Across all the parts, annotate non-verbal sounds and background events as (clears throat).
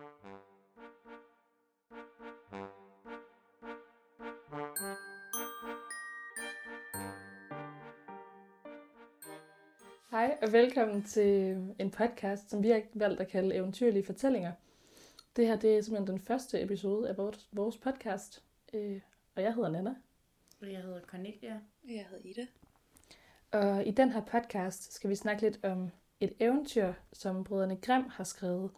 Hej og velkommen til en podcast, som vi har valgt at kalde Eventyrlige Fortællinger. Det her det er simpelthen den første episode af vores, vores podcast, øh, og jeg hedder Nana. Og jeg hedder Cornelia. Jeg hedder Ida. Og i den her podcast skal vi snakke lidt om et eventyr, som brødrene Grimm har skrevet.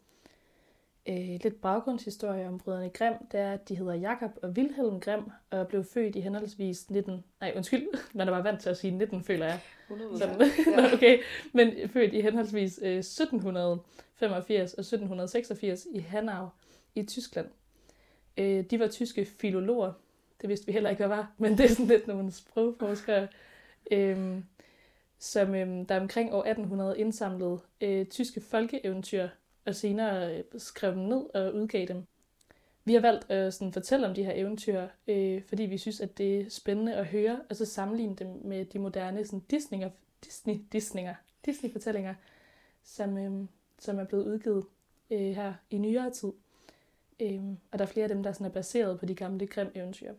Øh, lidt baggrundshistorie om brødrene Grimm, det er, at de hedder Jakob og Wilhelm Grimm, og blev født i henholdsvis 19... Nej, undskyld, (laughs) man er bare vant til at sige 19, føler jeg. 100 Sådan. (laughs) Nå, okay. Men født i henholdsvis øh, 1785 og 1786 i Hanau i Tyskland. Øh, de var tyske filologer. Det vidste vi heller ikke, hvad var, (laughs) men det er sådan lidt nogle sprogforskere, øh, som øh, der omkring år 1800 indsamlede øh, tyske folkeeventyr, og senere øh, skrev dem ned og udgav dem. Vi har valgt at sådan, fortælle om de her eventyr, øh, fordi vi synes, at det er spændende at høre, og så sammenligne dem med de moderne sådan, Disney, Disney, Disney'er, Disney-fortællinger, som, øh, som er blevet udgivet øh, her i nyere tid. Øh, og der er flere af dem, der sådan, er baseret på de gamle Grimm-eventyr.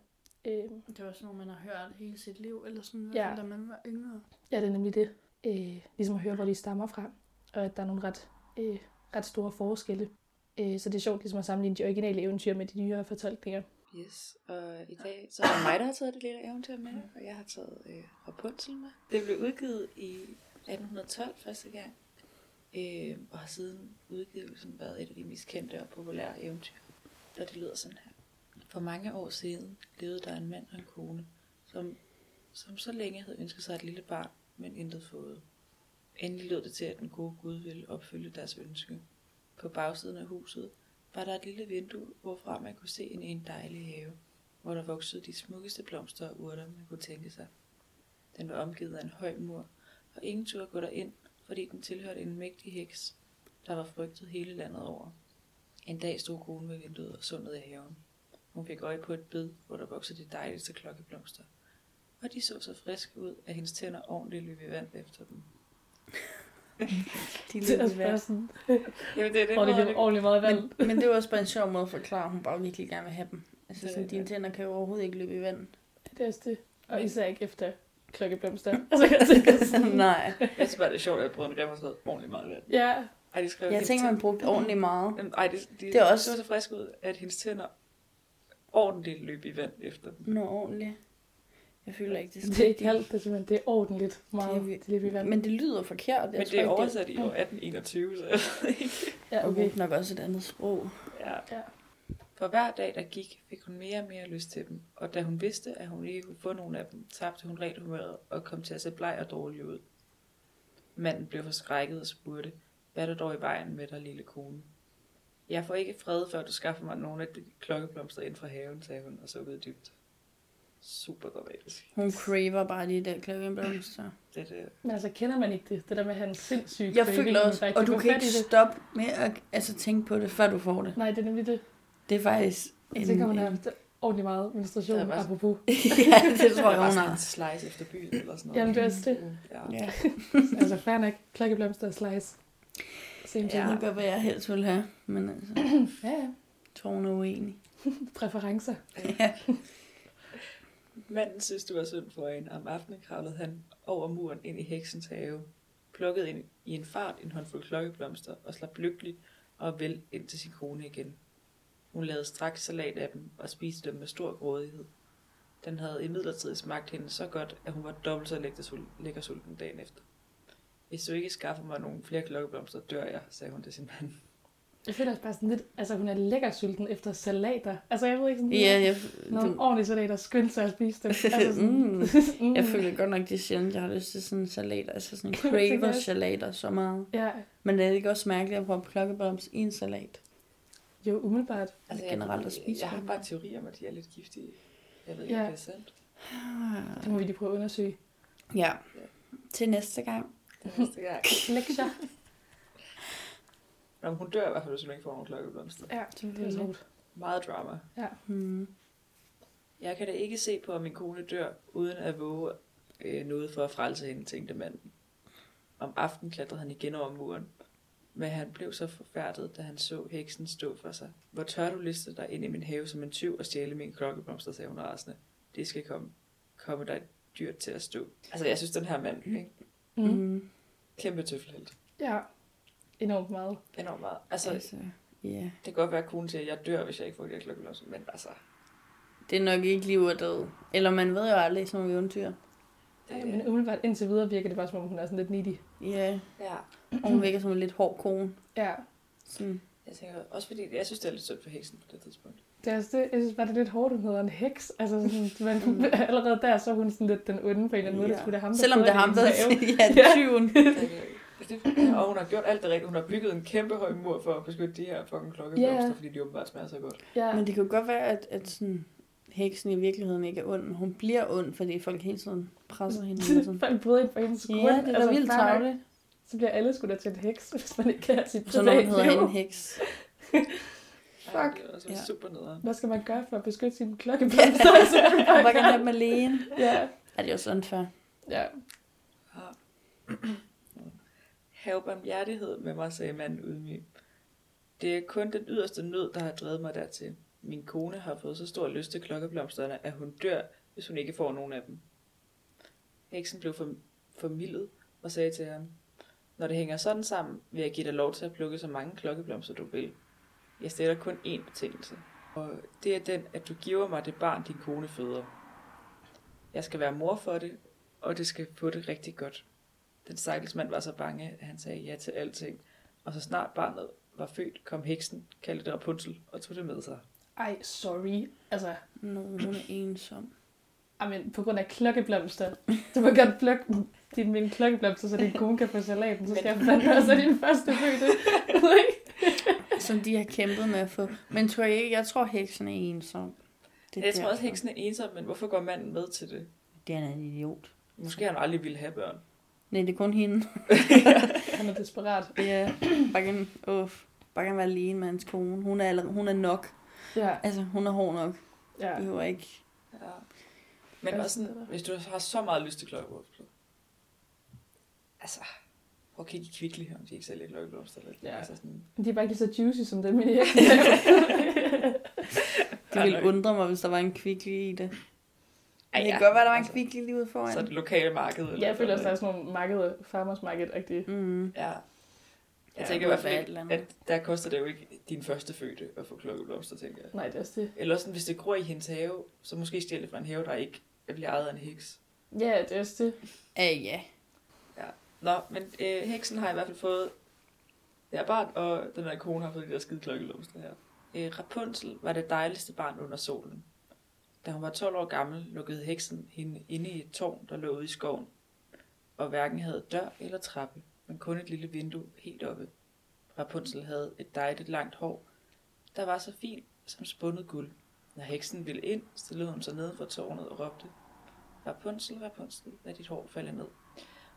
Øh, Det var sådan noget, man har hørt hele sit liv, eller sådan, Ja. ja. da man var yngre. ja, det er nemlig det. Øh, ligesom at høre, hvor de stammer fra, og at der er nogle ret, øh, ret store forskelle. Øh, så det er sjovt ligesom at sammenligne de originale eventyr med de nyere fortolkninger. Yes, og i dag så er det mig, der har taget det lille eventyr med, og jeg har taget øh, Rapunzel med. Det blev udgivet i 1812 første gang, øh, og har siden udgivelsen været et af de mest kendte og populære eventyr. Og det lyder sådan her. For mange år siden levede der en mand og en kone, som, som så længe havde ønsket sig et lille barn, men intet fået. Endelig lød det til, at den gode Gud ville opfylde deres ønske. På bagsiden af huset var der et lille vindue, hvorfra man kunne se en, en dejlig have, hvor der voksede de smukkeste blomster og urter, man kunne tænke sig. Den var omgivet af en høj mur, og ingen turde gå derind, fordi den tilhørte en mægtig heks, der var frygtet hele landet over. En dag stod konen ved vinduet og sundede i haven. Hun fik øje på et bed, hvor der voksede de dejligste klokkeblomster. Og de så så friske ud, at hendes tænder ordentligt løb i vand efter dem. (laughs) De (laughs) Det er løb i bare vand. sådan (laughs) Jamen, det er det, ordentligt, ordentligt meget vand. Men, men det var også bare en sjov måde at forklare, at hun bare virkelig gerne vil have dem. Altså Det sådan, det. dine tænder kan jo overhovedet ikke løbe i vand. Det er også det. Og især ikke efter klokkeblomster. altså, jeg tænker sådan, Nej. Jeg synes bare, det er sjovt, at brødrene Grimm har skrevet ordentligt meget vand. ja, Ej, de skrev Jeg tænker, man brugte ordentligt meget. Jamen, Ej, de, de, Det er også- så så frisk ud, at hendes tænder ordentligt løb i vand efter dem. Nå, ordentligt. Jeg føler ikke, det er det er ikke halvt, det er simpelthen, det er ordentligt meget. Det er Det er. Men det lyder forkert. Jeg Men tror det er ikke, oversat i år 1821, så jeg ved ikke. ja, Okay. okay. nok også et andet sprog. Ja. Ja. For hver dag, der gik, fik hun mere og mere lyst til dem. Og da hun vidste, at hun ikke kunne få nogen af dem, tabte hun rent humøret og kom til at se bleg og dårlig ud. Manden blev forskrækket og spurgte, hvad er der dog i vejen med dig, lille kone? Jeg får ikke fred, før du skaffer mig nogle af de klokkeblomster ind fra haven, sagde hun og sukkede dybt. Super dramatisk. Hun craver bare de der klokkeblomster. Det, er det, Men altså, kender man ikke det? Det der med at have en sindssyg Jeg føler man også, og du kan ikke det. stoppe med at altså, tænke på det, før du får det. Nej, det er nemlig det. Det er faktisk Jeg tænker, hun har haft ordentligt meget menstruation, Det er bare- apropos. (laughs) ja, det tror (laughs) det jeg, var hun har. slice efter byen eller sådan noget. Jamen, det er også det. Ja. Ja, (laughs) altså, fair nok. Klokkeblomster og slice. Same det ja. er godt, hvad jeg helst vil have, men altså, (clears throat) ja, ja. jeg tror hun er uenig. Præferencer. Ja. Manden synes, det var synd for hende. Om aftenen kravlede han over muren ind i heksens have, plukkede ind i en fart en håndfuld klokkeblomster og slap lykkelig og vel ind til sin kone igen. Hun lavede straks salat af dem og spiste dem med stor grådighed. Den havde imidlertid smagt hende så godt, at hun var dobbelt så lækker sulten dagen efter. Hvis du ikke skaffer mig nogle flere klokkeblomster, dør jeg, sagde hun til sin mand. Jeg føler også bare sådan lidt, altså hun er lækker sulten efter salater. Altså jeg ved ikke sådan Ja, jeg, Nogle du, ordentlige salater, skynd sig at spise dem. Altså (laughs) sådan, (laughs) Mm. mm. jeg føler godt nok, det er sjældent, jeg har lyst til sådan en salat. Altså sådan (laughs) craver jeg salater så meget. Ja, Men det er ikke også mærkeligt at prøve klokkeblomst i en salat. jo umiddelbart. Altså, Generelt at jeg, spise jeg har bare en teori om, at de er lidt giftige. Jeg ved ikke, Ja. det er sandt. Det må vi lige prøve at undersøge. Ja, til næste gang. Det er næste gang. Lektier. Nå, hun dør i hvert fald, hvis hun ikke får nogle klokkeblomster. Ja, det er sjovt. Meget drama. Hmm. Jeg kan da ikke se på, at min kone dør, uden at våge øh, noget for at frelse hende, tænkte manden. Om aftenen klatrede han igen over muren. Men han blev så forfærdet, da han så heksen stå for sig. Hvor tør du liste dig ind i min have som en tyv og stjæle min klokkeblomster, sagde hun rasende. Det skal komme, komme dig et dyr til at stå. Altså, jeg synes, den her mand, ikke? Mm. Mm. kæmpe tøffelhelt. Ja, enormt meget. Enormt meget. Altså, Altså, ja. det kan godt være, at konen siger, at jeg dør, hvis jeg ikke får de her klokkeblomster, men altså, Det er nok ikke liv og død. Eller man ved jo aldrig sådan nogle eventyr. det, Ja, men umiddelbart indtil videre virker det bare som om, hun er sådan lidt needy. Ja, ja. og hun virker som en lidt hård kone. Ja, Sådan. Jeg tænker også fordi, jeg synes, det er lidt synd for heksen på det tidspunkt. det er også det. Jeg synes bare, det er lidt hårdt, hun hedder en heks. Altså, sådan, man, allerede der, så er hun sådan lidt den onde på en eller anden måde. Ja. Det skulle da ham, der Selvom det er ham, der fodrede (laughs) ja, tyven. Det, og hun har gjort alt det rigtige. Hun har bygget en kæmpe høj mur for at beskytte de her fucking klokkeblomster, Ja. fordi de åbenbart smager så godt. Ja, Men det kan godt være, at, at sådan, heksen i virkeligheden ikke er ond, men hun bliver ond, fordi folk hele tiden presser hende. og sådan. (laughs) folk bryder ind på hendes grund. Ja, det er da vildt travligt. Så bliver alle sgu da til en heks, (laughs) hvis man ikke kan have sit Så når hun hedder privatliv. hende heks. Fuck. Det er også Ja. super nederen. Hvad skal man gøre for at beskytte sine klokkeblomster? Altså, (laughs) Hun bare gerne have dem alene. ja. Er det jo sådan fair? ja. (clears throat) Hav barmhjertighed med mig, sagde manden ydmyg. Det er kun den yderste nød, der har drevet mig dertil. Min kone har fået så stor lyst til klokkeblomsterne, at hun dør, hvis hun ikke får nogen af dem. Heksen blev for, formildet og sagde til ham, Når det hænger sådan sammen, vil jeg give dig lov til at plukke så mange klokkeblomster, du vil. Jeg stiller kun én betingelse, og det er den, at du giver mig det barn, din kone føder. Jeg skal være mor for det, og det skal få det rigtig godt. Den stakkels mand var så bange, at han sagde ja til alting. Og så snart barnet var født, kom heksen, kaldte det Rapunzel, og tog det med sig. Ej, sorry. Altså, Nå, hun er ensom. amen, på grund af klokkeblomster. Du må godt plukke din, min klokkeblomster, så din (laughs) kone kan få salaten. Så skal jeg fandme også din første fødte. (laughs) Som de har kæmpet med at få. Men tror jeg ikke, jeg tror heksen er ensom. Det er Jeg tror også, derfor. heksen er ensom, men hvorfor går manden med til det? Det er en idiot. Måske han aldrig ville have børn. Nej, det er kun hende. (laughs) Han er desperat. Ja, bare gerne, uff, bare gerne være alene med hans kone. Hun er, allerede, hun er nok. Ja, Altså, hun er hård nok. ja. Behøver ikke. Ja. Men også sådan, hvis du har så meget lyst til klokkeblomster. Altså, prøv at kigge i Kvickly, om de ikke sælger klokkeblomster. Lidt. Ja. Altså sådan, De er bare ikke så juicy som dem i (laughs) det. Ville undre mig, hvis der var en kvikli i det. Ej, det ja, kan godt være, der var en altså, kvikli lige ude foran. Så det lokale marked. Ja, jeg føler også, der er sådan nogle markeder, farmers market-agtige. Mm. Ja. Jeg Ja, tænker i det hvert fald eller andet. at der koster det jo ikke din første fødte at få klokkeblomster, tænker jeg. Nej, det er også det. Eller sådan, hvis det gror i hendes have, så måske stjæle det fra en have, der ikke bliver ejet af en heks. Ja, det er også det. Uh, ja. Nå, men øh, heksen har i hvert fald fået det her barn, og den her kone har fået de der skide klokkeblomster her. Øh, Rapunzel var det dejligste barn under solen. Da hun var 12 år gammel, lukkede heksen hende inde i et tårn, der lå ude i skoven, og hverken havde dør eller trappe, men kun et lille vindue helt oppe. Rapunzel havde et dejligt langt hår, der var så fint som spundet guld. Når heksen ville ind, stillede hun sig ned for tårnet og råbte, Rapunzel, Rapunzel, lad dit hår falde ned.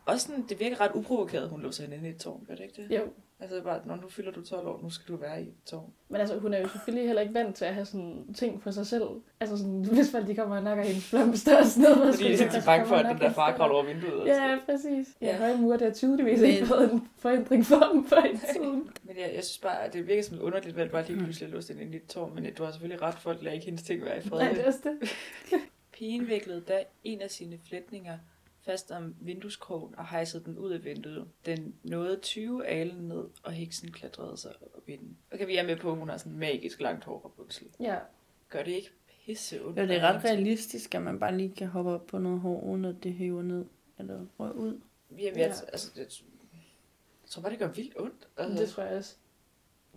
Også sådan, det virker ret uprovokeret, hun lå sig inde i et tårn, gør det ikke det? Jo, Altså bare, når nu fylder du 12 år, nu skal du være i et tårn. men altså, hun er jo selvfølgelig heller ikke vant til at have sådan ting for sig selv. Altså sådan, (laughs) hvis folk de kommer og nakker hendes blomster og sådan noget. Fordi de er bange for, at den der far kravler over vinduet. Ja, sådan. præcis. Ja, Ja. høje mur, der er tydeligvis Men- ikke fået en forandring for dem for en tiden. Men jeg, jeg synes bare, at det virker som et underligt valg, bare lige pludselig at låse den ind i et tårn. Men du har selvfølgelig ret, folk lader ikke hendes ting være i fred. Nej, det er også det. (laughs) Pigen viklede da en af sine flætninger fast om vindueskrogen og hejsede den ud af vinduet. Den nåede 20 alen ned, og heksen klatrede sig op i den. Okay, vi er med på, at hun har sådan magisk langt hår fra Buxley. Ja, Gør det ikke pisse ondt? Jo, det er ret realistisk, at man bare lige kan hoppe op på noget hår, uden at det hæver ned. Eller røg ud. Jamen, Ja. altså, det, jeg tror bare, det gør vildt ondt. Altså, det tror jeg også.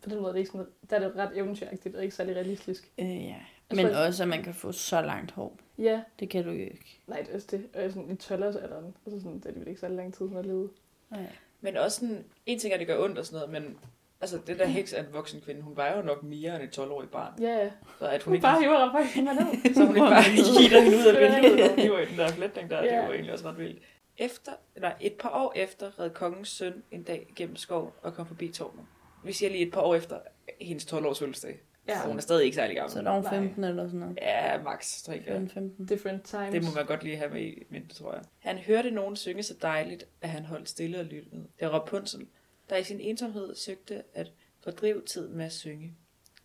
På den måde er det ikke sådan, der er det ret eventyragtigt og ikke særlig realistisk. Øh, ja. Men også, at man kan få så langt hår. Ja, Det kan du jo ikke. nej, det er også det. Og sådan i 12-årsalderen, altså sådan, det er det vel ikke så lang tid, hun har levet. Nej. Men også sådan, en ting er, at det gør ondt og sådan noget, men altså, den der heks er en voksen kvinde, hun vejer jo nok mere end et 12-årigt barn. Ja, ja. Så at hun Hun ikke, bare hiver rapporten ned. (laughs) så hun ikke bare hitter hende ud af vinduet, og hiver i den der flætning der, det Ja. var egentlig også ret vildt. Efter, nej, et par år efter red kongens søn en dag gennem skov og kom forbi tårnet. Vi siger lige et par år efter hendes 12-års fødselsdag. Ja, Så hun er stadig ikke særlig gammel. Så var Nej. 15 eller sådan noget. Ja, max 3 ja. 15. different times. Det må man godt lige have med i mente, tror jeg. Han hørte nogen synge så dejligt, at han holdt stille og lyttede. Det var Rapunzel, der i sin ensomhed søgte at fordrive tid med at synge.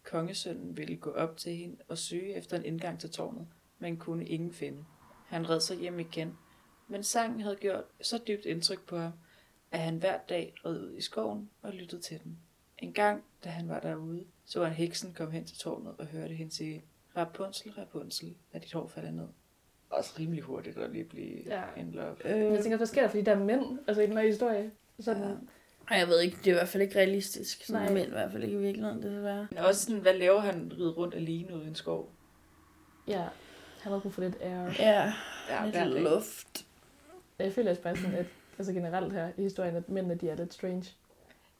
Kongesønnen ville gå op til hende og søge efter en indgang til tårnet, men kunne ingen finde. Han red sig hjem igen, men sangen havde gjort så dybt indtryk på ham, at han hver dag red ud i skoven og lyttede til den. En gang, da han var derude, så han heksen komme hen til tårnet og hørte hende sige, Rapunzel, Rapunzel, lad dit hår falde ned. Også rimelig hurtigt at lige blive Ja. ja. in love. Jeg Øh, tænker, hvad sker der for de der mænd, altså i den her historie? Sådan, Ja. ej, jeg ved ikke, det er i hvert fald ikke realistisk. Sådan Nej. Men i hvert fald ikke i virkeligheden, desværre. Men også sådan, hvad laver han ride rundt alene ude i en skov? ja, han har brug for lidt air. Ja, Ja, lidt luft. Jeg føler også bare sådan, at altså generelt her i historien, at mændene de er lidt strange.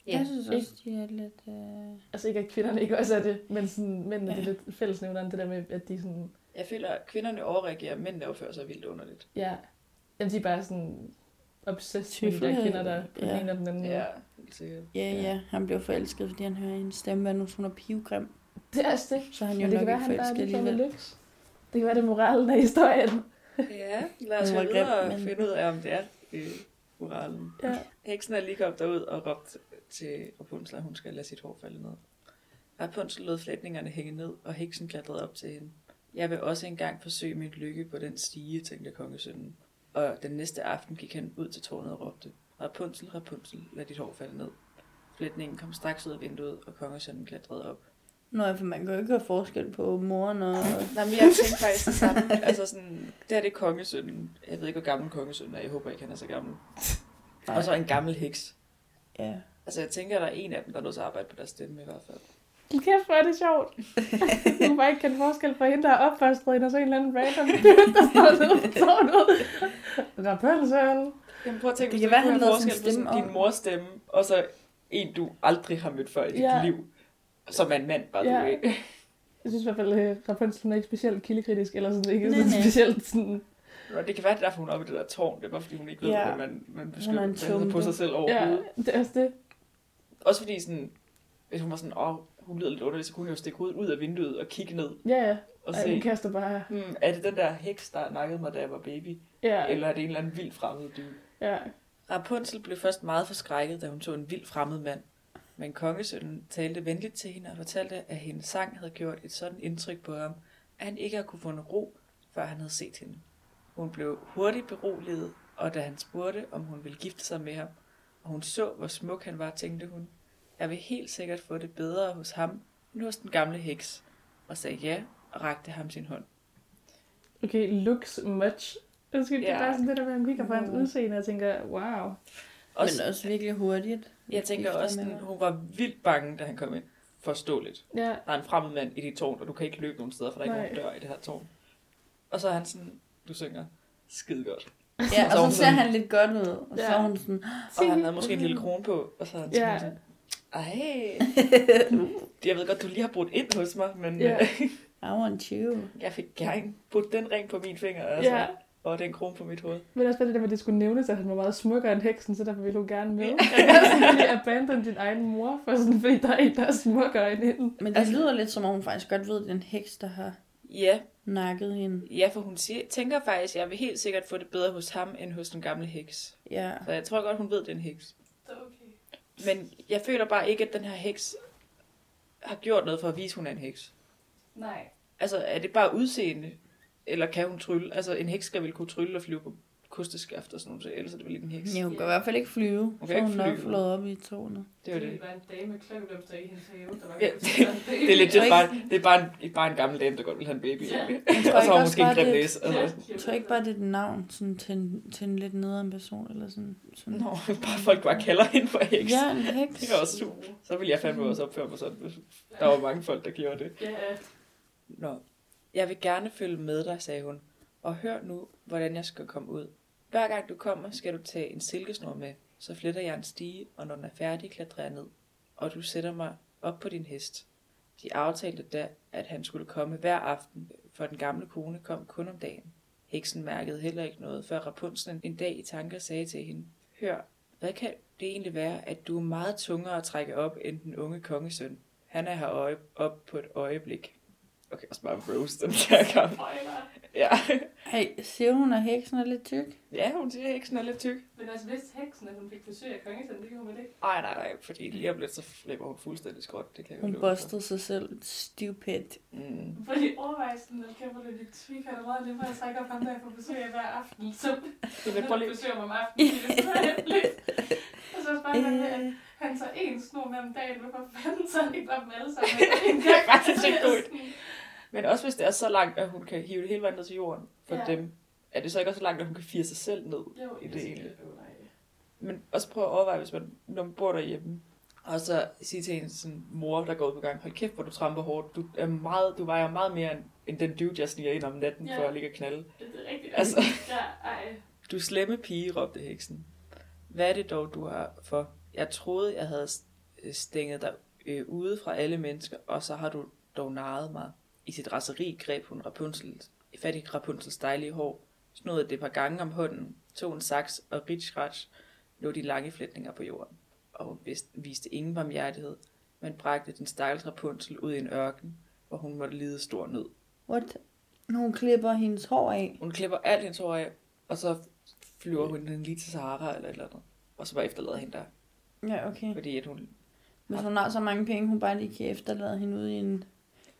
Ja, jeg synes også, de er lidt... Øh... Altså ikke, at kvinderne ikke også er det, men sådan, mændene ja. det er lidt fællesnævneren, det der med, at de sådan, Jeg føler, at kvinderne overreagerer, mændene opfører sig vildt underligt. ja, jamen, de er bare sådan obsessed med de der kvinder, der på Ja. og den anden. Ja, helt sikkert. Ja, Ja. ja, han blev forelsket, fordi han hører hendes stemme, hvad nu hun er pivgrim. Det er også det. Så han jo Men det nok kan være, ikke han bare er alligevel. lyks. Det kan være, det er moralen af historien. Ja, lad os gå videre og men- finde ud af, om det er øh, moralen. Ja. Heksen er lige kommet derud og råbt til Rapunzel, at hun skal lade sit hår falde ned. Rapunzel lod flætningerne hænge ned, og heksen klatrede op til hende. Jeg vil også engang forsøge min lykke på den stige, tænkte kongesønnen. Og den næste aften gik han ud til tårnet og råbte, Rapunzel, Rapunzel, lad dit hår falde ned. Flætningen kom straks ud af vinduet, og kongesønnen klatrede op. Nå, for man kan jo ikke høre forskel på moren og... Nej, men jeg tænkte faktisk det samme. Altså sådan, det her det er kongesønnen. Jeg ved ikke, hvor gammel kongesønnen er. Jeg håber ikke, han er så gammel. Og så en gammel heks. Ja. Altså, jeg tænker, der er en af dem, der er nødt til at arbejde på deres stemme i hvert fald. Hold kæft, hvor er det sjovt. (laughs) du bare ikke kende forskel på hende, der er opfostret og så en eller anden random (laughs) dude, der står nede på tårnet. Rapunzel. Jamen, prøv at tænke, Det kan være, han lavede forskel på sådan din mors stemme, og så en, du aldrig har mødt før i dit Ja. liv. Som er en mand, bare Ja. du ikke. Jeg synes i hvert fald, at Rapunzel hun er ikke specielt kildekritisk, eller sådan ikke Nej, sådan nej. specielt sådan... Det kan være, det er derfor, hun er oppe i det der tårn. Det er bare, fordi hun ikke ved, Ja. hvordan man, man beskytter er på sig selv Ja, overhovedet. det er også det. Også fordi sådan, hvis hun var sådan, åh, hun lyder lidt underligt, så kunne hun jo stikke hovedet ud af vinduet og kigge ned Ja, ja. og Ej, hun se, kaster bare... hmm, er det den der heks, der nakkede mig, da jeg var baby? Ja, Eller er det en eller anden vild fremmed dude? ja. Rapunzel blev først meget forskrækket, da hun så en vild fremmed mand. Men kongesønnen talte venligt til hende og fortalte, at hendes sang havde gjort et sådan indtryk på ham, at han ikke havde kunne fundet ro, før han havde set hende. Hun blev hurtigt beroliget, og da han spurgte, om hun ville gifte sig med ham, og hun så, hvor smuk han var, tænkte hun, jeg vil helt sikkert få det bedre hos ham, end hos den gamle heks, og sagde ja og rakte ham sin hånd. Okay, looks much. Undskyld, det er Ja. bare sådan det der med, at man kigger på hans Mm. udseende og tænker, wow. Også, Men også virkelig hurtigt. jeg tænker også, ham. hun var vildt bange, da han kom ind. Forståeligt. Ja, Der er en fremmed mand i dit tårn, og du kan ikke løbe nogen steder, for der er ikke Nej. nogen dør i det her tårn. Og så er han sådan, du synger skide godt. Ja, Og så og hun så ser sådan- han lidt godt ud. Og så Ja. er hun sådan, Og han havde måske en lille krone på, og så er han sådan, Ja. ja. sådan ej, (laughs) jeg ved godt, du lige har brudt ind hos mig, men Ja. ja. (laughs) I want you. jeg fik gerne budt den ring på min finger, altså, ja. og den krone på mit hoved. Men også bare det der med, at det skulle nævnes, at han var meget smukkere end heksen, så derfor ville hun gerne med. Jeg lige abandon din egen mor, for sådan, fordi der er en, der er smukkere end hende. Men det Altså- lyder lidt som om hun faktisk godt ved, at det er en heks, der har Ja, nakket hende. ja for hun siger, tænker faktisk, at jeg vil helt sikkert få det bedre hos ham, end hos den gamle heks. Ja. Så jeg tror godt, hun ved, det er en heks. Men jeg føler bare ikke, at den her heks har gjort noget for at vise, at hun er en heks. Nej. Altså, er det bare udseende? Eller kan hun trylle? Altså, en heks skal vel kunne trylle og flyve på kosteskaft og sådan noget, så ellers er det vel ikke en heks. Ja, hun kan i hvert fald ikke flyve. Hun kan så ikke hun nok flyve. flået op i tårnet. Det var det. var en dame med klokkeløbster i hendes have, der var Ja, Det er legit bare, det er bare en, bare en gammel dame, der godt vil have en baby. Ja. (laughs) Og så ikke har hun også måske en bare, grim det, næse. Altså. jeg tror ikke bare, det er et navn sådan, til, en, til en lidt nederen person. Eller sådan, sådan. Nå, bare folk bare kalder hende for heks. Ja, en heks. Det er også super. Så ville jeg fandme også opføre mig sådan, hvis der var mange folk, der gjorde det. Ja, Nå, jeg vil gerne følge med dig, sagde hun, og hør nu, hvordan jeg skal komme ud. Hver gang du kommer, skal du tage en silkesnor med, så fletter jeg en stige, og når den er færdig, klatrer jeg ned. Og du sætter mig op på din hest. De aftalte da, at han skulle komme hver aften, for den gamle kone kom kun om dagen. Heksen mærkede heller ikke noget, før Rapunzel en dag i tanker sagde til hende, Hør, hvad kan det egentlig være, at du er meget tungere at trække op end den unge kongesøn? Han er her øje, op på et øjeblik. Okay, også bare roast den her. Spoiler. Ja. Hey, siger hun, at heksen er lidt tyk? ja, hun siger, at heksen er lidt tyk. Men altså, hvis heksen, at hun fik besøg af kongesønnen, det kan hun vel ikke? Nej, nej, nej, fordi lige om lidt, så flipper hun fuldstændig skråt. Det kan Hun bustede sig selv. Stupid. for. Mm. Fordi overvejelsen, at kæmper lidt i tvik, har det meget nemmere at trække op ham, der jeg får besøg af hver aften. Så Det vil prøve lige. (laughs) besøger mig om aftenen. det er så hemmeligt. Og så bare sådan, at Øh, han tager en snor med om dagen, hvorfor fanden tager han ikke bare dem alle sammen? (laughs) Det er faktisk ikke godt. Men også hvis det er så langt, at hun kan hive det hele vejen ned til jorden for Ja. dem, er det så ikke også så langt, at hun kan fire sig selv ned? Jo, I det nej. Men også prøv at overveje, hvis man, når man bor derhjemme, og så sige til en sådan, mor, der går ud på gang, hold kæft, hvor du tramper hårdt. Du, er meget, du vejer meget mere end, end den dude, jeg sniger ind om natten Ja. for at ligge og knalde. Det er rigtigt. Altså. (laughs) Ja, ej. Du slemme pige, råbte heksen. Hvad er det dog, du har for? Jeg troede, jeg havde stænget dig øh, ude fra alle mennesker, og så har du dog narret mig. I sit raseri greb hun Rapunzel, fat i Rapunzels dejlige hår, snodede det et par gange om hånden, tog en saks og ritsch lå de lange flætninger på jorden. Og hun vidste, viste ingen barmhjertighed, men bragte den stakkels Rapunzel ud i en ørken, hvor hun måtte lide stor nød. What? Hun klipper hendes hår af. Hun klipper alt hendes hår af, og så flyver hun den lige til Sahara eller et eller andet. Og så bare efterlader hende der. Ja, okay. Fordi at hun... Hvis hun har så mange penge, hun bare lige kan efterlade hende ud i en...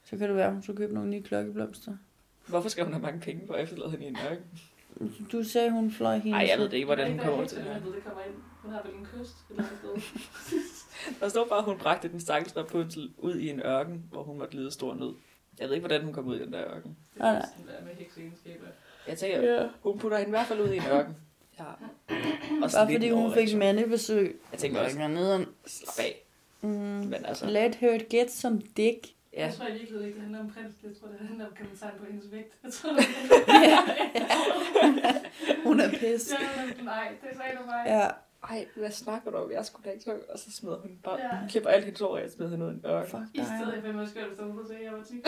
Så kan det være, at hun skal købe nogle nye klokkeblomster. Hvorfor skal hun have mange penge for at efterlade hende i en ørken? Du sagde, hun fløj hende. Nej, jeg ved det ikke, hvordan hun Jeg ved kommer til det her. hvordan det kommer ind. Hun har vel en kyst et eller andet sted. (laughs) Der står bare, at hun bragte den stakkels Rapunzel ud i en ørken, hvor hun måtte lide stor nød. Jeg ved ikke, hvordan hun kom ud i den der ørken. Det Nej, er nej. sådan der med hekseegenskaber. Jeg tænker, Ja. hun putter hende i hvert fald ud i en ørken. Ja. Og Bare fordi hun fik mandebesøg. Jeg tænker også, Ikke nederen. slap af. Mm. Men altså, Let her get some dick. Ja. Jeg tror i virkeligheden ikke, det handler om prins. Jeg tror, det handler om kommentaren på hendes vægt. Jeg tror, (laughs) Hun er pis. Ja, nej, det sagde du mig. Ja, Ej, hvad snakker du om? Jeg skulle da ikke trykke. Og så smider hun bare, Ja. hun klipper alt hendes hår, og jeg smider hende ud i en ørken. fuck I stedet dig. for, at man skal du sagde, at jeg var tyk.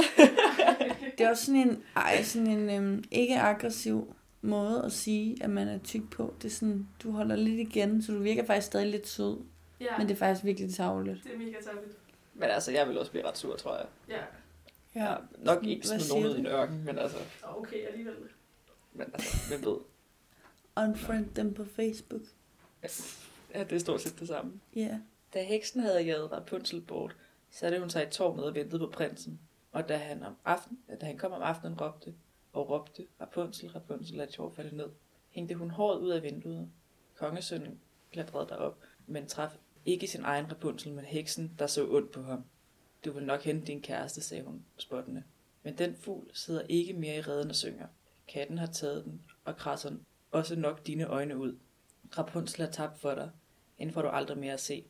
(laughs) Det er også sådan en, ej, sådan en øhm, ikke-aggressiv måde at sige, at man er tyk på. Det er sådan, du holder lidt igen, så du virker faktisk stadig lidt sød. Ja, Men det er faktisk virkelig tavligt. det er mega tabligt. Men altså, jeg vil også blive ret sur, tror jeg. Ja, Ja. Nok ikke Hvad smide siger nogen ud i en ørken, men altså, okay alligevel. men altså, hvem ved? Unfriend dem på Facebook. Ja, det er stort set det samme. Ja. Yeah. Da heksen havde jaget Rapunzel bort, satte hun sig i tårnet og ventede på prinsen. Og da han, om aften, da han kom om aftenen, råbte og råbte, Rapunzel, Rapunzel, lad tjov falde ned. Hængte hun håret ud af vinduet. Kongesønnen klatrede derop, men traf ikke sin egen Rapunzel, men heksen, der så ondt på ham. Du vil nok hente din kæreste, sagde hun spottende. Men den fugl sidder ikke mere i redden og synger. Katten har taget den, og krasser også nok dine øjne ud. Rapunzel er tabt for dig, inden får du aldrig mere at se.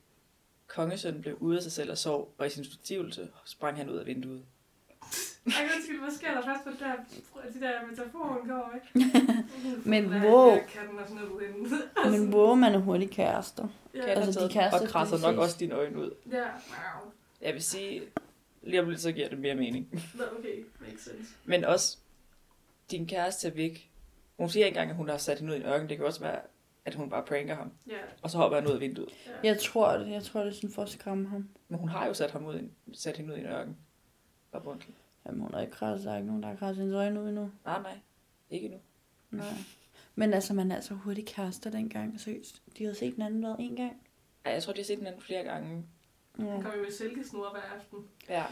Kongesønnen blev ude af sig selv og sov, og i sin fortvivlelse sprang han ud af vinduet. Ej, undskyld, hvad sker der faktisk på det der, de der metaforer, hun (laughs) kommer med? Men wow. (laughs) Men wow, man er hurtigt kærester. Ja, Altså, de kaster og krasser nok også dine øjne ud. ja. Wow. Jeg vil sige, lige om lidt, så giver det mere mening. Nå, okay, makes sense. Men også, din kæreste er væk. Hun siger ikke engang, at hun har sat hende ud i en ørken. Det kan også være, at hun bare pranker ham. Ja, Og så hopper han ud af vinduet. ja. Jeg tror det. Jeg tror det er sådan for at skræmme ham. Men hun har jo sat, ham ud i, sat hende ud i en ørken. Rapunzel. Jamen, hun har ikke krasset. Der er ikke nogen, der har krasset hendes øjne ud endnu. Nej, nej. Ikke nu. Nej. Men altså, man er altså hurtigt kærester dengang. Seriøst. De havde set den anden hvad en gang. Ja, jeg tror, de har set den anden flere gange. Ja. Han kommer jo med silkesnore hver aften. Ja.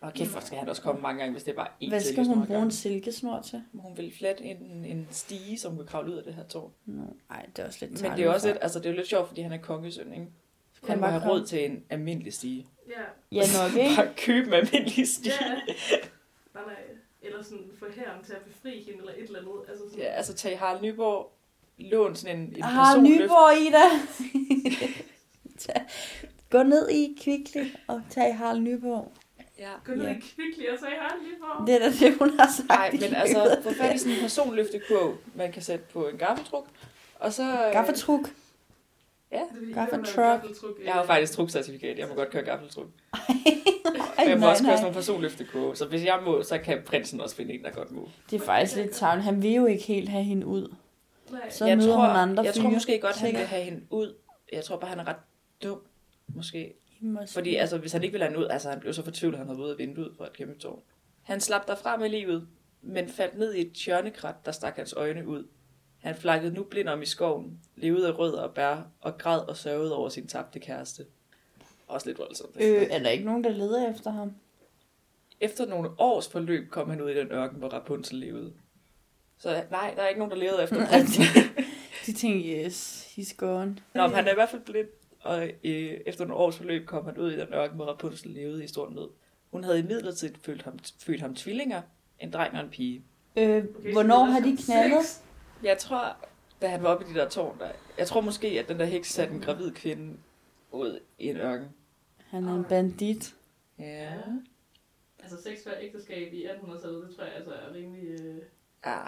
Og kæft, hvor skal han også komme mange gange, hvis det er bare én Hvad skal silkesnor hun bruge en silkesnor til? Hun vil flette en, en stige, som kan kravle ud af det her tårn. Nå, ej, det er også lidt Men det er også lidt, altså det er lidt sjovt, fordi han er kongesøn, ikke? Så Han må bare have råd til en almindelig stige. Ja, Ja, nok ikke. (laughs) Bare købe en almindelig stige. ja. Nej, nej. Eller sådan få herren til at befri hende, eller et eller andet. Altså sådan, Ja, altså tag Harald Nyborg, lån sådan en, en Har personløft. Nyborg, Ida. (laughs) Tag- Gå ned i Kvickly og tag Harald Nyborg. Ja. Gå ned Ja. i Kvickly og hej lige på. Det er da det, hun har sagt. Nej, men altså, få fat i sådan en personløftekurv, man kan sætte på en gaffeltruk. Og så... øh, Er fordi, Gaffeltruck. øh, Jeg har jo faktisk trukcertifikat, jeg må (laughs) godt køre gaffeltruk. Ej, (laughs) jeg må nej, også køre sådan nogle personløftekurve, så hvis jeg må, så kan prinsen også finde en, der godt må. Det er faktisk lidt tavligt. Han vil jo ikke helt have hende ud. Nej. Så jeg møder tror, hun andre Jeg tror fyre, måske godt, han vil have hende ud. Jeg tror bare, han er ret dum, måske. Måske. Fordi altså, hvis han ikke vil have hende ud, altså han blev så fortvivlet, at han havde været vinduet for et kæmpe tårn. Han slap derfra med livet, men faldt ned i et tjørnekrat, der stak hans øjne ud. Han flakkede nu blind om i skoven, levede af rødder og bær, og græd og sørgede over sin tabte kæreste. Også lidt voldsomt. Øh, er der ikke nogen, der leder efter ham? Efter nogle års forløb kom han ud i den ørken, hvor Rapunzel levede. Så nej, der er ikke nogen, der levede efter (laughs) prinsen. De tænker, yes, he's gone. Nå, men han er i hvert fald blind, og øh, efter nogle års forløb kom han ud i den ørken, hvor Rapunzel levede i stor nød. Hun havde imidlertid født ham, født ham tvillinger, en dreng og en pige. Øh, hvornår har de knaldet? Jeg tror, da han var oppe i de der tårn, der, jeg tror måske, at den der heks satte en gravid kvinde ud i en ørken. Han er en bandit. Ja. Altså sex før ægteskab i 1800-tallet, det tror jeg altså er rimelig, øh, Ja.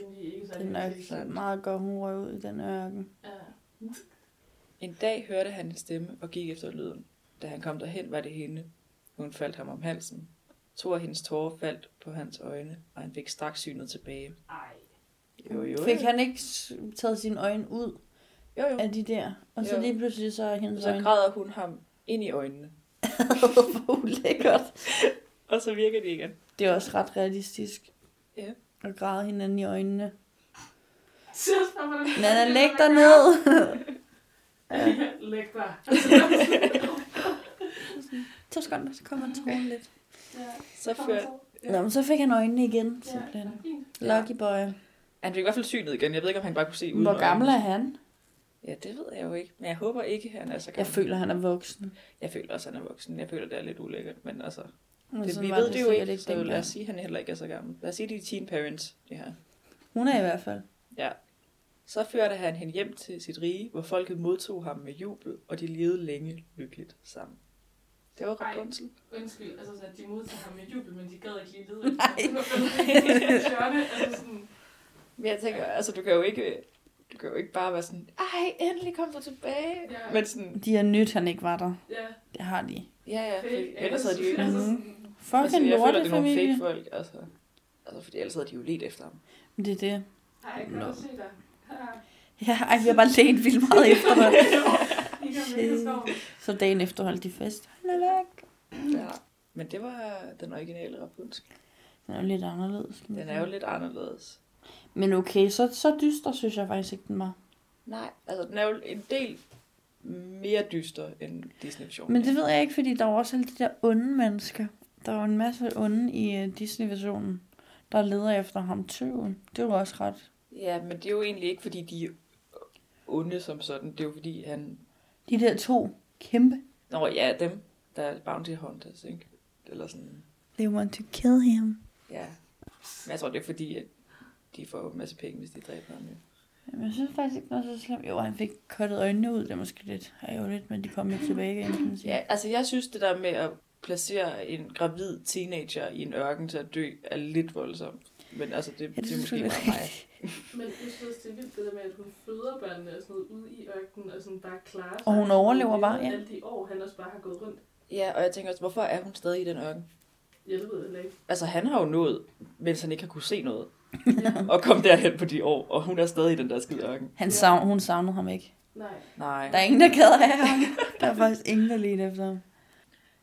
rimelig ikke Det særlig er sex. nok meget godt, hun røg ud i den ørken. Ja. En dag hørte han en stemme og gik efter lyden. Da han kom derhen, var det hende. Hun faldt ham om halsen. To af hendes tårer faldt på hans øjne, og han fik straks synet tilbage. Ej. Jo, jo. Fik han ikke taget sine øjne ud Jo, jo. af de der? Og så Jo. lige pludselig så er hendes Så øjne... græder hun ham ind i øjnene, (laughs) Hvor ulækkert. (laughs) og så virker det igen. Det er også ret realistisk. Ja. At græde hinanden i øjnene. Så Nana, læg dig ned. (laughs) Læg dig. to sekunder, så kommer han troen lidt. Ja. Så førte, Nå, men så fik han øjnene igen, Ja, simpelthen. Lucky boy. Han fik i hvert fald synet igen. Jeg ved ikke, om han bare kunne se uden Hvor gammel er han? Ja, det ved jeg jo ikke. Men jeg håber ikke, han er så gammel. Jeg føler, han er voksen. jeg føler også, han er voksen. Jeg føler, det er lidt ulækkert. Men altså, Men det, vi ved det jo sikkert ikke, så lad os sige, at han heller ikke er så gammel. Lad os sige, at de er teen parents, det her. Hun er i hvert fald. Ja. Så førte han hende hjem til sit rige, hvor folket modtog ham med jubel, og de levede længe lykkeligt sammen. Det var Ej. Rapunzel. Undskyld, altså så at de modtager ham med jubel, men de gad ikke lige lede. (laughs) Nej. altså sådan, Men jeg tænker, altså du kan jo ikke, du kan jo ikke bare være sådan, ej, endelig kom du tilbage. Ja. Men sådan, De har nyt, han ikke var der. ja, Det har de. ja, ja, fake for ellers havde de jo ikke... (laughs) Sådan, Fucking Altså, jeg føler, det er nogle fake folk, altså. Altså, fordi ellers havde de jo let efter ham. Det er det. Ej, jeg kan godt se dig. Ja, ej, vi har bare lænt vildt meget efter dig. (laughs) Så dagen efter holdt de fest. Han er væk. Ja. Men det var den originale Rapunzel. Den er jo lidt anderledes. Den er jo lidt anderledes. Men okay, så, så dyster synes jeg faktisk ikke, den var. Nej, altså den er jo en del mere dyster end Disney-versionen. Men det ved jeg ikke, fordi der var også alle de der onde mennesker. Der var en masse onde i uh, Disney-versionen, der leder efter ham tøven. Det var også ret. Ja, men det er jo egentlig ikke, fordi de er onde som sådan. Det er jo fordi, han... De der to kæmpe. Nå ja, dem, der er bounty hunters, ikke? Eller sådan... They want to kill him. Ja. Men jeg tror, det er fordi, at de får en masse penge, hvis de dræber ham. Jo. Jamen, jeg synes faktisk ikke noget så slemt. Jo, han fik kottet øjnene ud. Det er måske lidt ærgerligt, men de kom jo tilbage igen, kan man sige. Ja, altså jeg synes, det der med at placere en gravid teenager i en ørken til at dø, er lidt voldsomt. Men altså, det, Ja, det, det er måske bare mig. Men jeg synes, det er vildt det der med, at hun føder børnene og sådan noget ude i ørkenen, og sådan bare klarer sig. Og hun overlever bare, ja. Alle de år, han også bare har gået rundt. Ja, og jeg tænker også, hvorfor er hun stadig i den ørken? Ja, det ved jeg ikke. Altså, han har jo nået, mens han ikke har kunne se noget. (laughs) og kom derhen på de år, og hun er stadig i den der skide ørken. Han savn, hun savnede ham ikke. Nej. Nej. Der er ingen, der gad af ham. Der er faktisk ingen, der lige efter ham.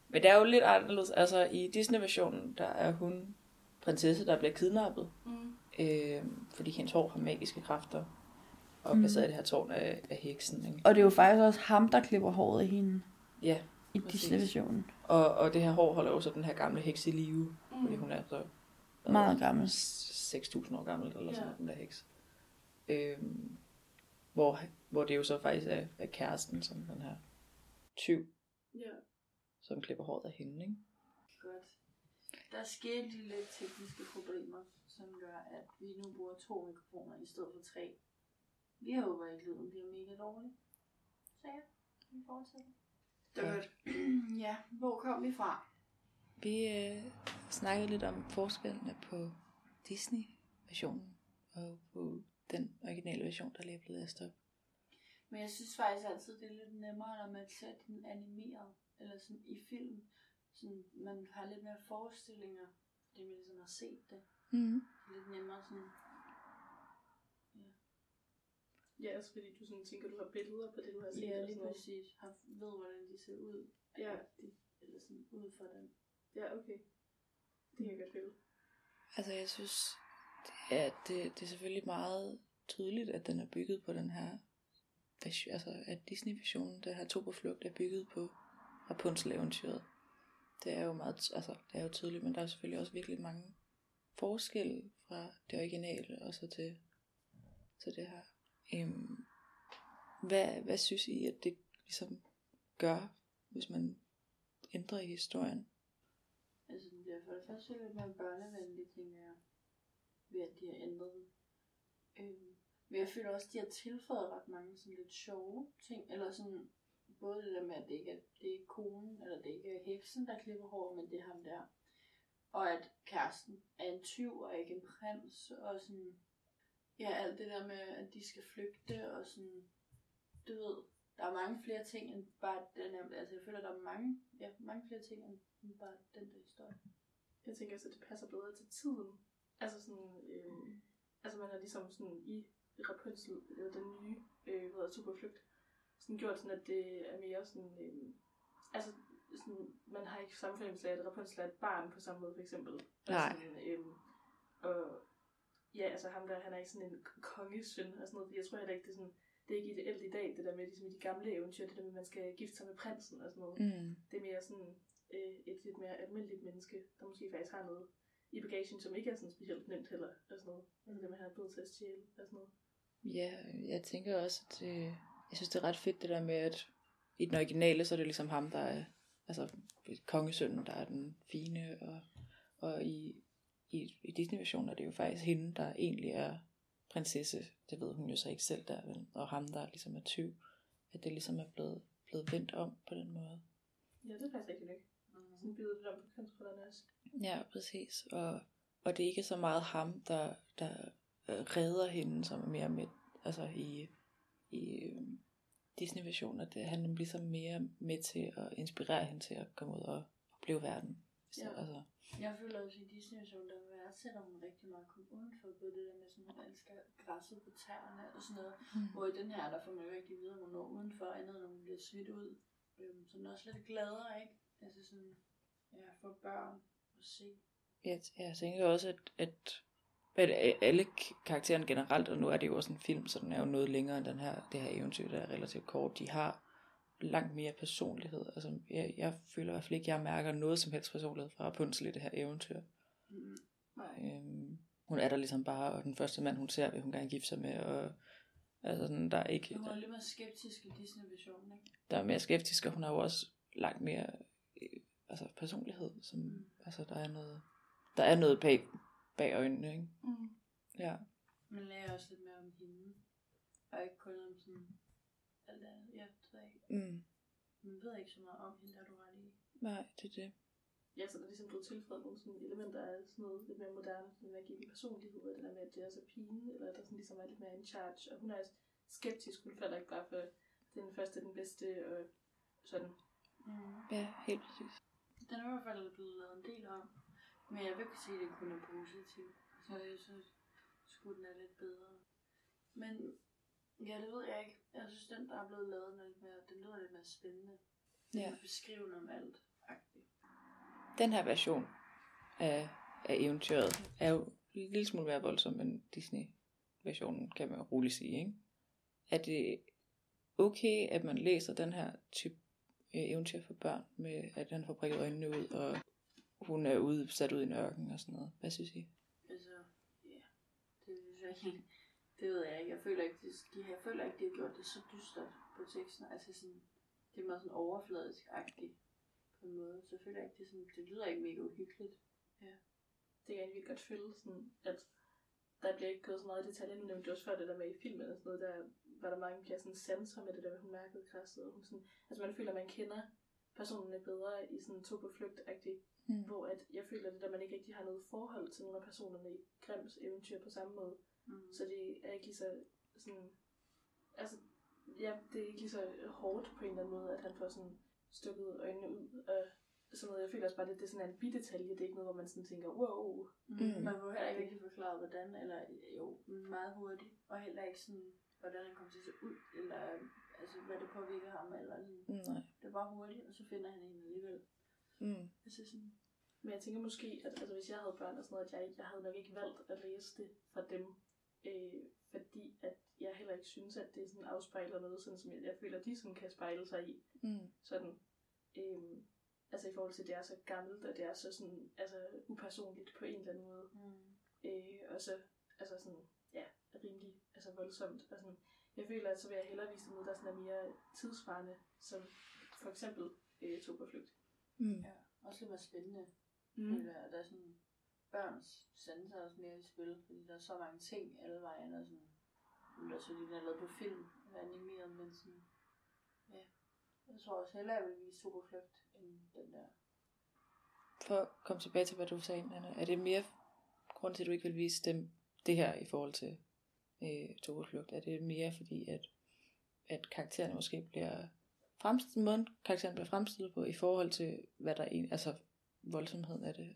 Men det er jo lidt anderledes. Altså, i Disney-versionen, der er hun prinsesse, der bliver kidnappet, Mm. øh, fordi hendes hår har magiske kræfter, og Mm. placeret i det her tårn af, af heksen. Ikke? Og det er jo faktisk også ham, der klipper håret af hende Ja, i. Disney-versionen. og, og det her hår holder jo så den her gamle heks i live, fordi Mm. hun er så Meget gammel. 6.000 år gammel, eller sådan Ja. den der heks. Øhm, hvor, hvor det jo så faktisk er, er kæresten, som den her tyv, Ja. som klipper håret af hende, ikke? Godt. Der skete lige lidt tekniske problemer, som gør, at vi nu bruger to mikrofoner i stedet for tre. Vi håber ikke, lyden bliver mega dårlig. Så ja, vi fortsætter. Godt. (clears throat) ja, hvor kom vi fra? Vi øh, snakkede lidt om forskellene på Disney-versionen og på den originale version, der lige er blevet æst op. Men jeg synes faktisk altid, det er lidt nemmere, når man ser den animeret, eller sådan i film. Sådan, man har lidt mere forestillinger, fordi man ligesom har set det. Mm. Lidt nemmere sådan. Ja, også fordi du sådan tænker, du har billeder på det, du har set. Ja, lige præcis. Har, ved, hvordan de ser ud. Ja. De, eller sådan ud fra den. Ja, okay. Det kan jeg godt. Altså, jeg synes, det er, det, det er selvfølgelig meget tydeligt, at den er bygget på den her, altså at Disney-versionen, der her to på flugt, er bygget på Rapunzel-eventyret. Det er jo meget, altså, det er jo tydeligt, men der er selvfølgelig også virkelig mange forskelle fra det originale og så til, til det her. Øhm, hvad, hvad synes I, at det ligesom gør, hvis man ændrer i historien? Bliver for det første lidt mere børnevenlig, tænker jeg, ved at de har ændret den. Øhm, men jeg føler også, at de har tilføjet ret mange sådan lidt sjove ting, eller sådan, både det der med, at det ikke er, det er konen, eller det ikke er heksen, der klipper hår, men det er ham der. Og at kæresten er en tyv og ikke en prins, og sådan, ja, alt det der med, at de skal flygte, og sådan, du ved, der er mange flere ting end bare den her, altså jeg føler, der er mange, ja, mange flere ting end bare den der historie. Jeg tænker også, at det passer bedre til tiden. Altså sådan, øh, altså man har ligesom sådan i Rapunzel, eller den nye, øh, hvad hedder Superflugt, sådan gjort sådan, at det er mere sådan, øh, altså sådan, man har ikke samme fornemmelse af, at Rapunzel er et barn på samme måde, for eksempel. Nej. Og, sådan, øh, og ja, altså ham der, han er ikke sådan en kongesøn og sådan noget, jeg tror heller ikke, det er sådan, det er ikke ideelt i dag, det der med, ligesom i de gamle eventyr, det der med, at man skal gifte sig med prinsen og sådan noget. Mm. Det er mere sådan øh, et lidt mere almindeligt menneske, der måske faktisk har noget i bagagen, som ikke er sådan specielt nemt heller, og sådan noget. Altså det med, at han er blevet til at stjæle og sådan noget. Ja, jeg tænker også, at det, jeg synes, det er ret fedt det der med, at i den originale, så er det ligesom ham, der er, altså kongesønnen, der er den fine, og, og i, i, i Disney-versionen er det jo faktisk hende, der egentlig er prinsesse. Det ved hun jo så ikke selv der, vel? og ham, der ligesom er tyv. At det ligesom er blevet, blevet vendt om på den måde. Ja, det er faktisk rigtig nok. Det om på kønsrollerne også. Ja, præcis. Og, og det er ikke så meget ham, der, der øh, redder hende, som er mere med, altså i, i øh, Disney-versionen, at det, han er ligesom mere med til at inspirere hende til at komme ud og opleve verden. Så, Ja. altså, Jeg føler også i Disney Show, der værdsætter hun rigtig meget at komme udenfor, både det der med sådan, hun elsker græsset på tæerne og sådan noget. Mm. Hvor i den her, der får man jo ikke rigtig vide, at hun når udenfor, andet end hun bliver smidt ud. Øhm, så den er også lidt gladere, ikke? Altså sådan, ja, for børn at se. jeg, jeg tænker også, at, at, at alle karaktererne generelt, og nu er det jo også en film, så den er jo noget længere end den her, det her eventyr, der er relativt kort, de har langt mere personlighed. Altså, jeg, jeg føler i hvert fald ikke, at jeg mærker noget som helst personlighed fra Rapunzel i det her eventyr. Mm. Øhm, hun er der ligesom bare, og den første mand, hun ser, vil hun gerne gifte sig med, og altså sådan, der er ikke, Hun er lidt mere skeptisk i Disney-versionen, ikke? der er mere skeptisk, og hun har jo også langt mere altså personlighed, som, Mm. altså der er noget, der er noget bag, bag øjnene, ikke? Mm. Ja. Man lærer også lidt mere om hende. Og ikke kun om sådan alt andet. Ja, det ved ikke. Mm. Man ved ikke så meget om hende, der er du ret i. Nej, det er det. Ja, så der er ligesom blevet tilføjet nogle sådan elementer af sådan noget lidt mere moderne, sådan med at give den personlighed, og det der med, at det er så pigen, eller at der sådan ligesom er lidt mere in charge, og hun er også skeptisk, hun falder ikke bare for den første, den bedste, og sådan. Mm. Ja, helt præcis. Den er i hvert fald blevet lavet en del om. Men jeg vil ikke sige, at det kun er positivt. Så jeg synes, skulle den er lidt bedre. Men ja, det ved jeg ikke. Jeg synes, den, der er blevet lavet, den, er lidt mere, den lyder lidt mere spændende. Den Ja. beskrivende om alt. -agtigt. Den her version af, af eventyret er jo en lille smule mere voldsom end Disney-versionen, kan man roligt sige, ikke? Er det okay, at man læser den her type øh, eventyr for børn, med at han får prikket øjnene ud, og hun er ude, sat ud i en ørken og sådan noget? Hvad synes I? Altså, ja. Det synes jeg ikke. Det ved jeg ikke. Jeg føler ikke, de, jeg føler ikke, de har gjort det så dystert på teksten. Altså sådan, det er meget sådan overfladisk-agtigt på en måde. Så jeg føler ikke, det, sådan, det lyder ikke mega uhyggeligt. Det kan jeg egentlig godt føle, sådan, at der bliver ikke gået så meget i detaljer. Nu nævnte du også før det der med i filmen og sådan noget, der var der mange flere sådan sanser med det der, hun mærkede græsset. Og hun sådan, altså man føler, at man kender personerne bedre i sådan to på flugt Mm. hvor at jeg føler det der, man ikke rigtig har noget forhold til nogle af personerne i Grimms eventyr på samme måde. Mm. Så det er ikke lige så sådan, altså, ja, det er ikke lige så hårdt på en eller anden måde, at han får sådan stukket øjnene ud og sådan noget. Jeg føler også bare, at det er sådan en bidetalje. Det er ikke noget, hvor man sådan tænker, wow. Mm. Mm. Man får heller ikke rigtig forklare, hvordan, eller jo, meget hurtigt, og heller ikke sådan, hvordan han kommer til at se ud, eller altså, hvad det påvirker ham, eller sådan. Nej. Det er bare hurtigt, og så finder han en alligevel. Mm. Altså sådan, Men jeg tænker måske, at altså, hvis jeg havde børn og sådan noget, at jeg, jeg havde nok ikke valgt at læse det fra dem. Øh, fordi at jeg heller ikke synes, at det sådan afspejler noget, sådan som jeg, jeg føler, at de sådan kan spejle sig i. Mm. Sådan, øh, altså i forhold til, at det er så gammelt, og det er så sådan, altså upersonligt på en eller anden måde. Mm. Øh, og så, altså sådan, ja, rimelig altså voldsomt. Og sådan, jeg føler, at så vil jeg hellere vise noget, der sådan er mere tidsvarende, som for eksempel øh, tog på flygt. Mm. Ja, også lidt mere spændende. Mm. Føler at der er sådan børns sanser også mere i spil, fordi der er så mange ting alle vejen, og sådan, nu er der så lige den er lavet på film, eller animeret, men sådan, ja. Jeg tror også hellere, jeg vil vise Superflugt, end den der. For at komme tilbage til, hvad du sagde, Anna, er det mere grund til, at du ikke vil vise dem det her i forhold til øh, Togeflugt? Er det mere fordi, at, at karaktererne måske bliver fremstillet, måden karakteren bliver fremstillet på, i forhold til, hvad der er, altså voldsomheden af det?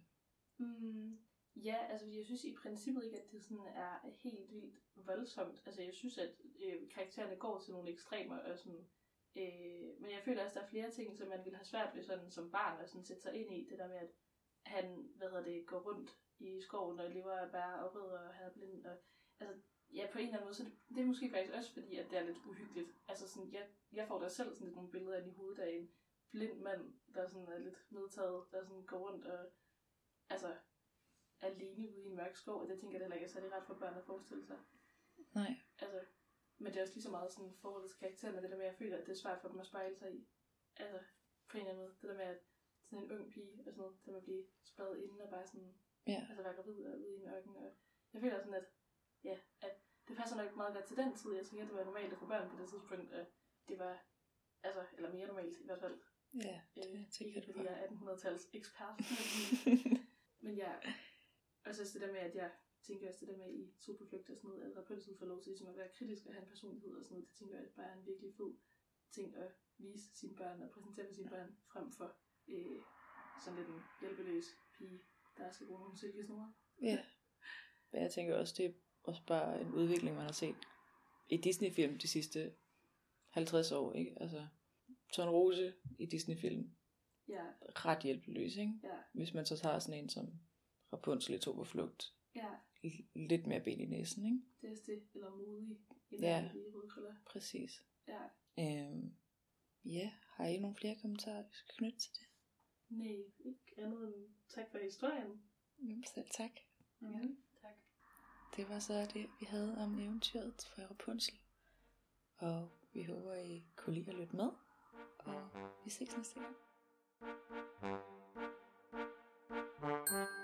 Mm, ja, altså jeg synes i princippet ikke, at det sådan er helt vildt voldsomt. Altså jeg synes, at øh, karaktererne går til nogle ekstremer, og sådan, øh, men jeg føler også, at der er flere ting, som man vil have svært ved sådan, som barn at sådan, sætte sig ind i. Det der med, at han, hvad hedder det, går rundt i skoven og lever af bær og rødder og er blind. Og, altså, ja, på en eller anden måde, så det, det er måske faktisk også fordi, at det er lidt uhyggeligt. Altså sådan, jeg, jeg får da selv sådan lidt nogle billeder ind i hovedet af en blind mand, der sådan er lidt medtaget, der sådan går rundt og altså, alene ude i en mørk skov, og det tænker jeg heller ikke er særlig ret for børn at forestille sig. Nej. Altså, men det er også lige så meget sådan forholdets karakter, med det der med, at jeg føler, at det er svært for dem at spejle sig i. Altså, på en eller anden måde. Det der med, at sådan en ung pige og sådan noget, der må blive spadet inden og bare sådan, Ja. altså være gravid og ude i en ørken. Og jeg føler sådan, at, ja, at det passer nok meget godt til den tid. Jeg tænker, at det var normalt at få børn på det tidspunkt, og det var, altså, eller mere normalt i hvert fald. Ja, Øh, det tænker ikke du fordi jeg er 1800-tals ekspert. (laughs) Men ja, og så det der med, at jeg tænker også det der med i Superflugt og sådan noget, at Rapunzel får lov til ligesom at være kritisk og have en personlighed og sådan noget. Det tænker jeg bare er en virkelig fed ting at vise sine børn og præsentere for sine børn, frem for øh, sådan lidt en hjælpeløs pige, der skal bruge nogle silkesnore. Ja. Men jeg tænker også, det også bare en udvikling, man har set i Disney-film de sidste 50 år, ikke? Altså, Torn Rose i Disney-film, Ja, ret hjælpeløs, ikke? ja, Hvis man så tager sådan en som Rapunzel i to på flugt, ja, l- lidt mere ben i næsen, ikke? det er det. Eller modig. Ja. ja. Præcis. Ja. Øhm, ja, har I nogle flere kommentarer, vi skal knytte til det? Nej, ikke andet end tak for historien. Jamen, selv tak. Ja, tak det var så det, vi havde om eventyret fra Rapunzel. Og vi håber, I kunne lide at lytte med. Og vi ses næste gang. thank you